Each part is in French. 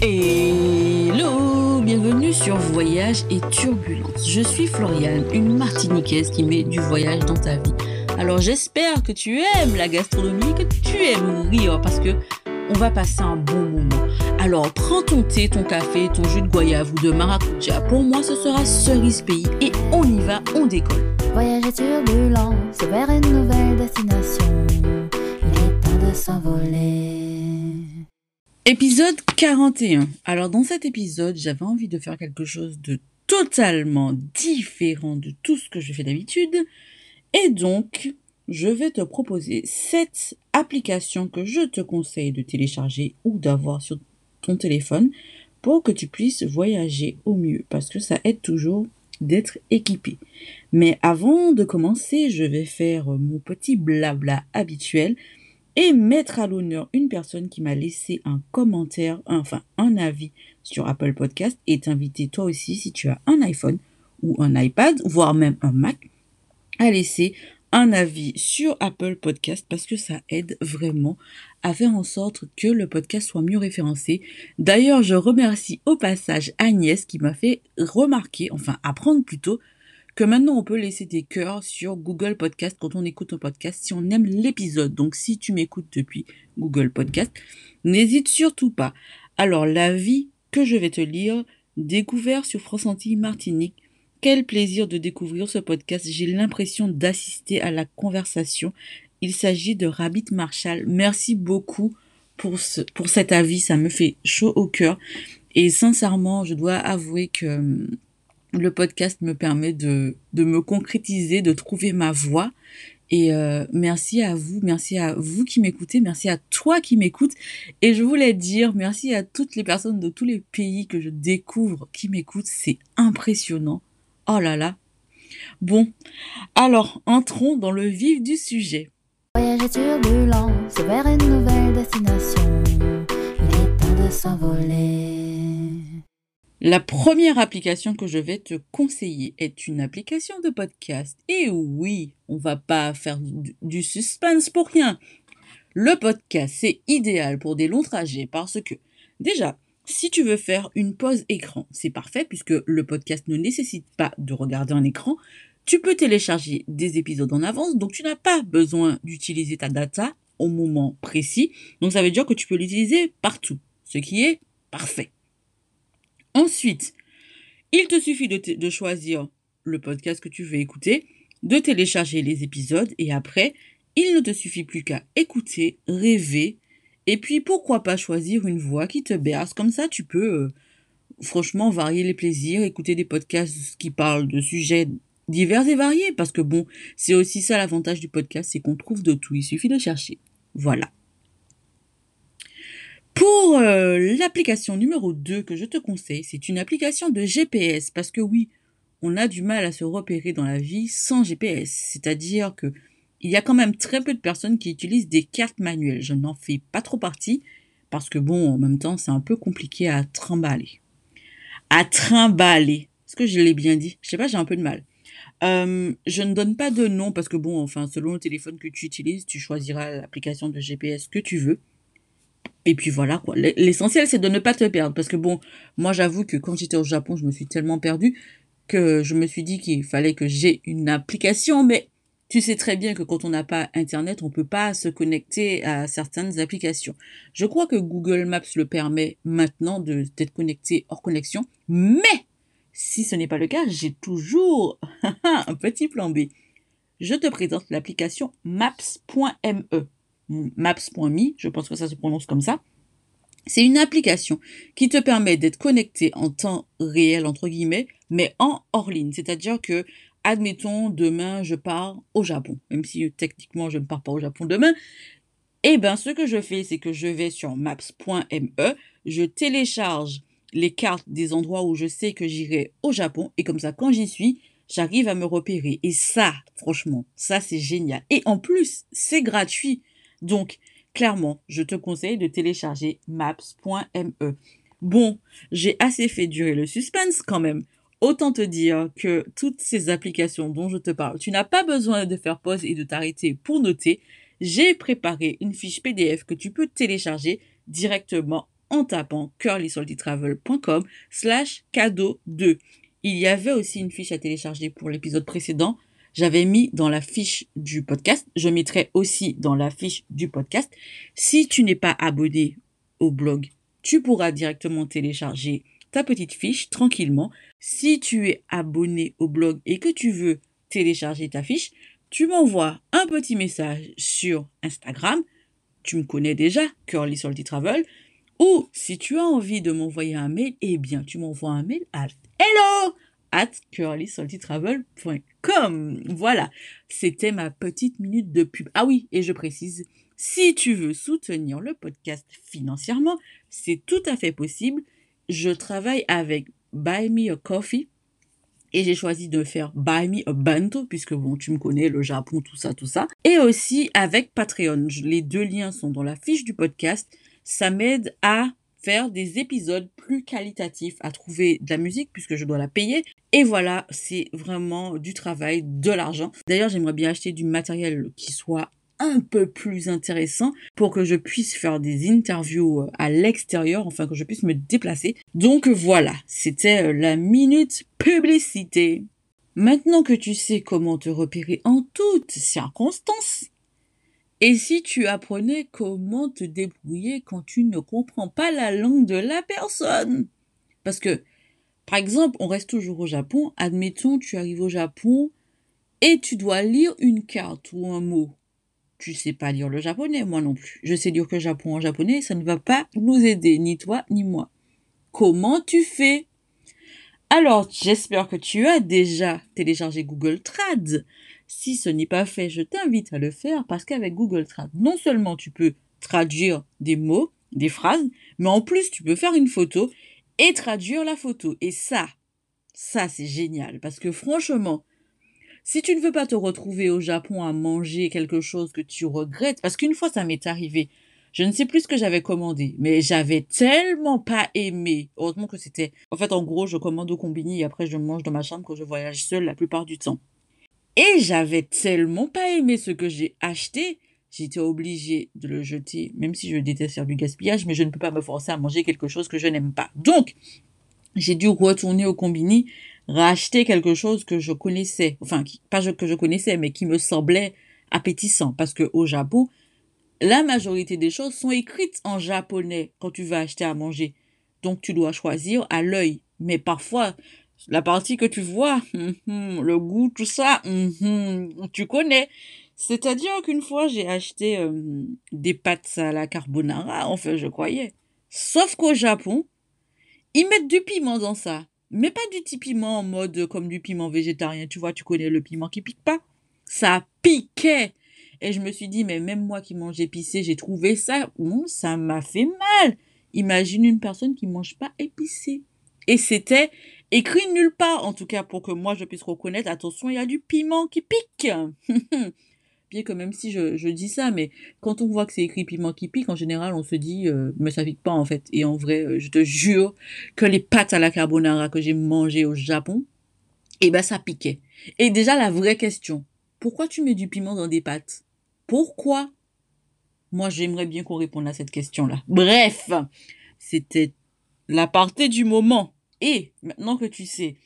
Hello, bienvenue sur Voyage et Turbulence. Je suis Floriane, une martiniquaise qui met du voyage dans ta vie. Alors j'espère que tu aimes la gastronomie, que tu aimes rire parce que on va passer un bon moment. Alors prends ton thé, ton café, ton jus de goyave ou de maracuja. Pour moi, ce sera cerise pays et on y va, on décolle. Voyage et turbulence vers une nouvelle destination. Il est temps de s'envoler. Épisode 41. Alors dans cet épisode, j'avais envie de faire quelque chose de totalement différent de tout ce que je fais d'habitude. Et donc, je vais te proposer cette application que je te conseille de télécharger ou d'avoir sur ton téléphone pour que tu puisses voyager au mieux parce que ça aide toujours d'être équipé. Mais avant de commencer, je vais faire mon petit blabla habituel et mettre à l'honneur une personne qui m'a laissé un commentaire, enfin un avis sur Apple Podcast et t'inviter toi aussi si tu as un iPhone ou un iPad, voire même un Mac, à laisser un avis sur Apple Podcast parce que ça aide vraiment à faire en sorte que le podcast soit mieux référencé. D'ailleurs, je remercie au passage Agnès qui m'a fait remarquer, enfin apprendre plutôt, que maintenant on peut laisser des cœurs sur Google Podcast quand on écoute un podcast si on aime l'épisode. Donc si tu m'écoutes depuis Google Podcast, n'hésite surtout pas. Alors l'avis que je vais te lire, découvert sur France Antilles Martinique. Quel plaisir de découvrir ce podcast. J'ai l'impression d'assister à la conversation. Il s'agit de Rabbit Marshall. Merci beaucoup pour, pour cet avis. Ça me fait chaud au cœur. Et sincèrement, je dois avouer que hum, le podcast me permet de, me concrétiser, de trouver ma voix. Et euh, merci à vous, merci à vous qui m'écoutez, merci à toi qui m'écoutes. Et je voulais dire merci à toutes les personnes de tous les pays que je découvre qui m'écoutent. C'est impressionnant. Oh là là. Bon, alors entrons dans le vif du sujet. Voyage et turbulence vers une nouvelle destination. La première application que je vais te conseiller est une application de podcast. Et oui, on va pas faire du, du suspense pour rien. Le podcast, c'est idéal pour des longs trajets parce que, déjà, si tu veux faire une pause écran, c'est parfait puisque le podcast ne nécessite pas de regarder un écran. Tu peux télécharger des épisodes en avance, donc tu n'as pas besoin d'utiliser ta data au moment précis. Donc ça veut dire que tu peux l'utiliser partout, ce qui est parfait. Ensuite, il te suffit de, choisir le podcast que tu veux écouter, de télécharger les épisodes et après, il ne te suffit plus qu'à écouter, rêver et puis pourquoi pas choisir une voix qui te berce. Comme ça, tu peux euh, franchement varier les plaisirs, écouter des podcasts qui parlent de sujets divers et variés parce que bon, c'est aussi ça l'avantage du podcast, c'est qu'on trouve de tout, il suffit de chercher. Voilà. Pour euh, l'application numéro 2 que je te conseille, c'est une application de GPS parce que oui, on a du mal à se repérer dans la vie sans GPS. C'est-à-dire que il y a quand même très peu de personnes qui utilisent des cartes manuelles. Je n'en fais pas trop partie parce que bon, en même temps, c'est un peu compliqué à trimballer. À trimballer. Est-ce que je l'ai bien dit? Je sais pas, j'ai un peu de mal. Euh, je ne donne pas de nom parce que bon, enfin, selon le téléphone que tu utilises, tu choisiras l'application de GPS que tu veux. Et puis voilà quoi. L'essentiel c'est de ne pas te perdre parce que bon, moi j'avoue que quand j'étais au Japon, je me suis tellement perdue que je me suis dit qu'il fallait que j'ai une application, mais tu sais très bien que quand on n'a pas internet, on peut pas se connecter à certaines applications. Je crois que Google Maps le permet maintenant de d'être connecté hors connexion, mais si ce n'est pas le cas, j'ai toujours un petit plan B. Je te présente l'application maps.me maps.me, je pense que ça se prononce comme ça. C'est une application qui te permet d'être connecté en temps réel, entre guillemets, mais en hors ligne. C'est-à-dire que, admettons, demain, je pars au Japon. Même si techniquement, je ne pars pas au Japon demain. Eh ben, ce que je fais, c'est que je vais sur maps.me, je télécharge les cartes des endroits où je sais que j'irai au Japon, et comme ça, quand j'y suis, j'arrive à me repérer. Et ça, franchement, ça, c'est génial. Et en plus, c'est gratuit. Donc, clairement, je te conseille de télécharger maps.me. Bon, j'ai assez fait durer le suspense quand même. Autant te dire que toutes ces applications dont je te parle, tu n'as pas besoin de faire pause et de t'arrêter pour noter. J'ai préparé une fiche PDF que tu peux télécharger directement en tapant curlysaltytravel.com slash cadeau 2. Il y avait aussi une fiche à télécharger pour l'épisode précédent. J'avais mis dans la fiche du podcast. Je mettrai aussi dans la fiche du podcast. Si tu n'es pas abonné au blog, tu pourras directement télécharger ta petite fiche tranquillement. Si tu es abonné au blog et que tu veux télécharger ta fiche, tu m'envoies un petit message sur Instagram. Tu me connais déjà, Curly Salty Travel. Ou si tu as envie de m'envoyer un mail, eh bien, tu m'envoies un mail à hello at curlysaltytravel.com. Voilà, c'était ma petite minute de pub. Ah oui, et je précise, si tu veux soutenir le podcast financièrement, c'est tout à fait possible. Je travaille avec Buy Me a Coffee et j'ai choisi de faire Buy Me a Bento puisque bon, tu me connais, le Japon, tout ça, tout ça. Et aussi avec Patreon. Les deux liens sont dans la fiche du podcast. Ça m'aide à faire des épisodes plus qualitatifs, à trouver de la musique puisque je dois la payer. Et voilà, c'est vraiment du travail, de l'argent. D'ailleurs, j'aimerais bien acheter du matériel qui soit un peu plus intéressant pour que je puisse faire des interviews à l'extérieur, enfin que je puisse me déplacer. Donc voilà, c'était la minute publicité. Maintenant que tu sais comment te repérer en toutes circonstances, et si tu apprenais comment te débrouiller quand tu ne comprends pas la langue de la personne? Parce que, par exemple, on reste toujours au Japon, admettons, tu arrives au Japon et tu dois lire une carte ou un mot tu sais pas lire le japonais, moi non plus. Je sais lire que Japon en japonais, ça ne va pas nous aider, ni toi, ni moi. Comment tu fais? Alors, j'espère que tu as déjà téléchargé Google Trad. Si ce n'est pas fait, je t'invite à le faire parce qu'avec Google Trad, non seulement tu peux traduire des mots, des phrases, mais en plus tu peux faire une photo et traduire la photo. Et ça, ça c'est génial parce que franchement, si tu ne veux pas te retrouver au Japon à manger quelque chose que tu regrettes, parce qu'une fois ça m'est arrivé, je ne sais plus ce que j'avais commandé, mais j'avais tellement pas aimé. Heureusement que c'était. En fait, en gros, je commande au combini et après je mange dans ma chambre quand je voyage seule la plupart du temps. Et j'avais tellement pas aimé ce que j'ai acheté, j'étais obligée de le jeter, même si je déteste faire du gaspillage, mais je ne peux pas me forcer à manger quelque chose que je n'aime pas. Donc, j'ai dû retourner au combini racheter quelque chose que je connaissais, enfin, pas que je connaissais, mais qui me semblait appétissant. Parce que au Japon, la majorité des choses sont écrites en japonais quand tu vas acheter à manger. Donc tu dois choisir à l'œil. Mais parfois, la partie que tu vois, hum, hum, le goût, tout ça, hum, tu connais. C'est-à-dire qu'une fois, j'ai acheté euh, des pâtes à la carbonara, enfin, je croyais. Sauf qu'au Japon, ils mettent du piment dans ça mais pas du petit piment en mode comme du piment végétarien. Tu vois, tu connais le piment qui pique pas. Ça piquait. Et je me suis dit, mais même moi qui mange épicé, j'ai trouvé ça, ça m'a fait mal. Imagine une personne qui mange pas épicé. Et c'était écrit nulle part, en tout cas pour que moi je puisse reconnaître, attention, il y a du piment qui pique. Bien que même si je, dis ça, mais quand on voit que c'est écrit piment qui pique, en général, on se dit, euh, mais ça pique pas en fait. Et en vrai, euh, je te jure que les pâtes à la carbonara que j'ai mangées au Japon, eh ben ça piquait. Et déjà la vraie question, pourquoi tu mets du piment dans des pâtes? Pourquoi? Moi, j'aimerais bien qu'on réponde à cette question-là. Bref, c'était la partie du moment. Et maintenant que tu sais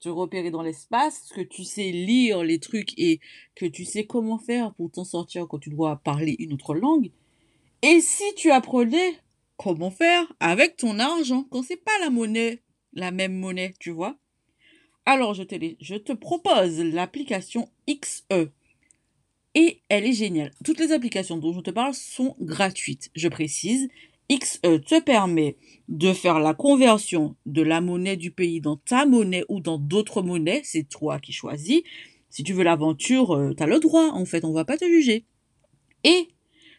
te repérer dans l'espace, que tu sais lire les trucs et que tu sais comment faire pour t'en sortir quand tu dois parler une autre langue. Et si tu apprenais comment faire avec ton argent quand c'est pas la monnaie, la même monnaie, tu vois. Alors je te, je te propose l'application XE. Et elle est géniale. Toutes les applications dont je te parle sont gratuites, je précise. XE te permet de faire la conversion de la monnaie du pays dans ta monnaie ou dans d'autres monnaies. C'est toi qui choisis. Si tu veux l'aventure, euh, tu as le droit. En fait, on va pas te juger. Et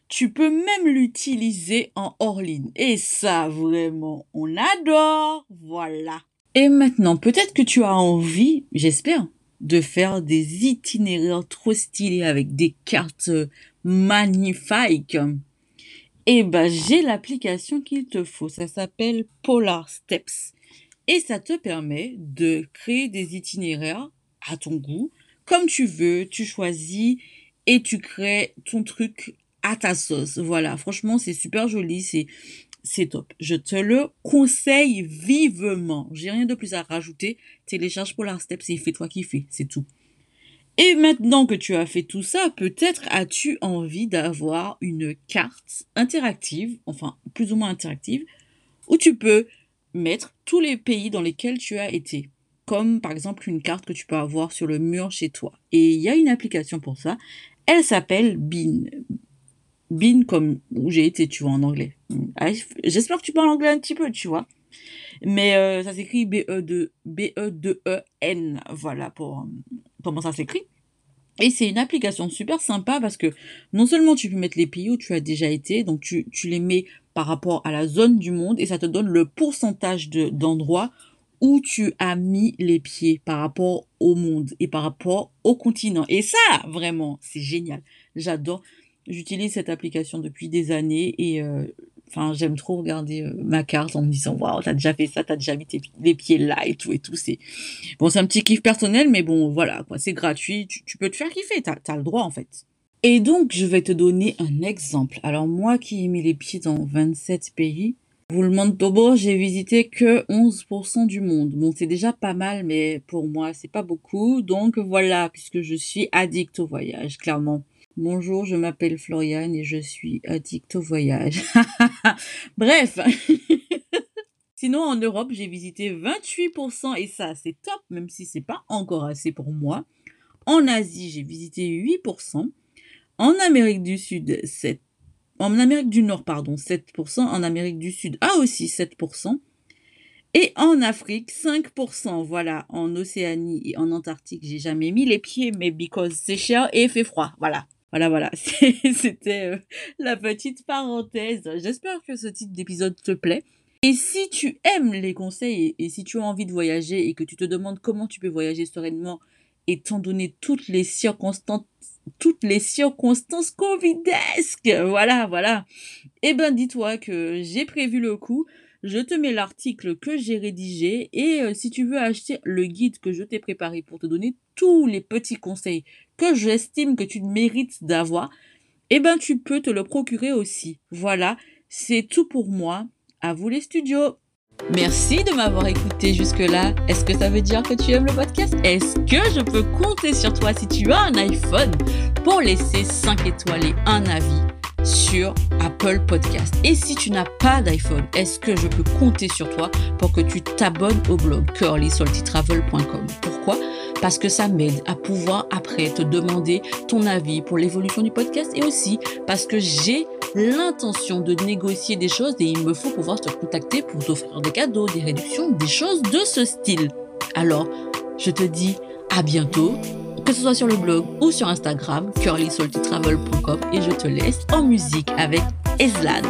tu peux même l'utiliser en hors ligne. Et ça, vraiment, on adore. Voilà. Et maintenant, peut-être que tu as envie, j'espère, de faire des itinéraires trop stylés avec des cartes magnifiques eh ben, j'ai l'application qu'il te faut. Ça s'appelle Polar Steps. Et ça te permet de créer des itinéraires à ton goût, comme tu veux, tu choisis et tu crées ton truc à ta sauce. Voilà, franchement, c'est super joli. C'est c'est top. Je te le conseille vivement. J'ai rien de plus à rajouter. Télécharge Polar Steps et fais-toi kiffer, c'est tout. Et maintenant que tu as fait tout ça, peut-être as-tu envie d'avoir une carte interactive, enfin plus ou moins interactive, où tu peux mettre tous les pays dans lesquels tu as été. Comme par exemple une carte que tu peux avoir sur le mur chez toi. Et il y a une application pour ça. Elle s'appelle Bean. Bean comme où j'ai été, tu vois, en anglais. Ah, j'espère que tu parles anglais un petit peu, tu vois. Mais euh, ça s'écrit B-E-2-E-N. Voilà pour euh, comment ça s'écrit. Et c'est une application super sympa parce que non seulement tu peux mettre les pays où tu as déjà été, donc tu, les mets par rapport à la zone du monde et ça te donne le pourcentage de, d'endroits où tu as mis les pieds par rapport au monde et par rapport au continent. Et ça, vraiment, c'est génial. J'adore. J'utilise cette application depuis des années et euh, enfin j'aime trop regarder euh, ma carte en me disant waouh t'as déjà fait ça t'as déjà mis tes, les pieds là et tout et tout c'est bon c'est un petit kiff personnel mais bon voilà quoi c'est gratuit tu, peux te faire kiffer t'as as le droit en fait et donc je vais te donner un exemple alors moi qui ai mis les pieds dans 27 pays vous le Tobo, j'ai visité que 11% du monde. Bon, c'est déjà pas mal, mais pour moi, c'est pas beaucoup. Donc voilà, puisque je suis addict au voyage, clairement. Bonjour, je m'appelle Floriane et je suis addict au voyage. Bref. Sinon, en Europe, j'ai visité 28% et ça, c'est top, même si c'est pas encore assez pour moi. En Asie, j'ai visité 8%. En Amérique du Sud, 7. En Amérique du Nord, pardon, 7%. En Amérique du Sud, ah aussi 7%. Et en Afrique, 5%. Voilà, en Océanie et en Antarctique, j'ai jamais mis les pieds, mais because c'est cher et fait froid. Voilà. Voilà, voilà, c'était euh, la petite parenthèse. J'espère que ce type d'épisode te plaît. Et si tu aimes les conseils et, si tu as envie de voyager et que tu te demandes comment tu peux voyager sereinement étant donné toutes les circonstances toutes les circonstances covidesques. Voilà, voilà. Eh ben, dis-toi que j'ai prévu le coup. Je te mets l'article que j'ai rédigé et euh, si tu veux acheter le guide que je t'ai préparé pour te donner tous les petits conseils que j'estime que tu mérites d'avoir, eh ben tu peux te le procurer aussi. Voilà, c'est tout pour moi. À vous les studios. Merci de m'avoir écouté jusque-là. Est-ce que ça veut dire que tu aimes le podcast? Est-ce que je peux compter sur toi si tu as un iPhone? Pour laisser 5 étoiles et un avis sur Apple Podcast. Et si tu n'as pas d'iPhone, est-ce que je peux compter sur toi pour que tu t'abonnes au blog curlysaltytravel.com Pourquoi? Parce que ça m'aide à pouvoir après te demander ton avis pour l'évolution du podcast et aussi parce que j'ai l'intention de négocier des choses et il me faut pouvoir te contacter pour t'offrir des cadeaux, des réductions, des choses de ce style. Alors, je te dis à bientôt que ce soit sur le blog ou sur Instagram, curlysaltytravel.com et je te laisse en musique avec Eslan.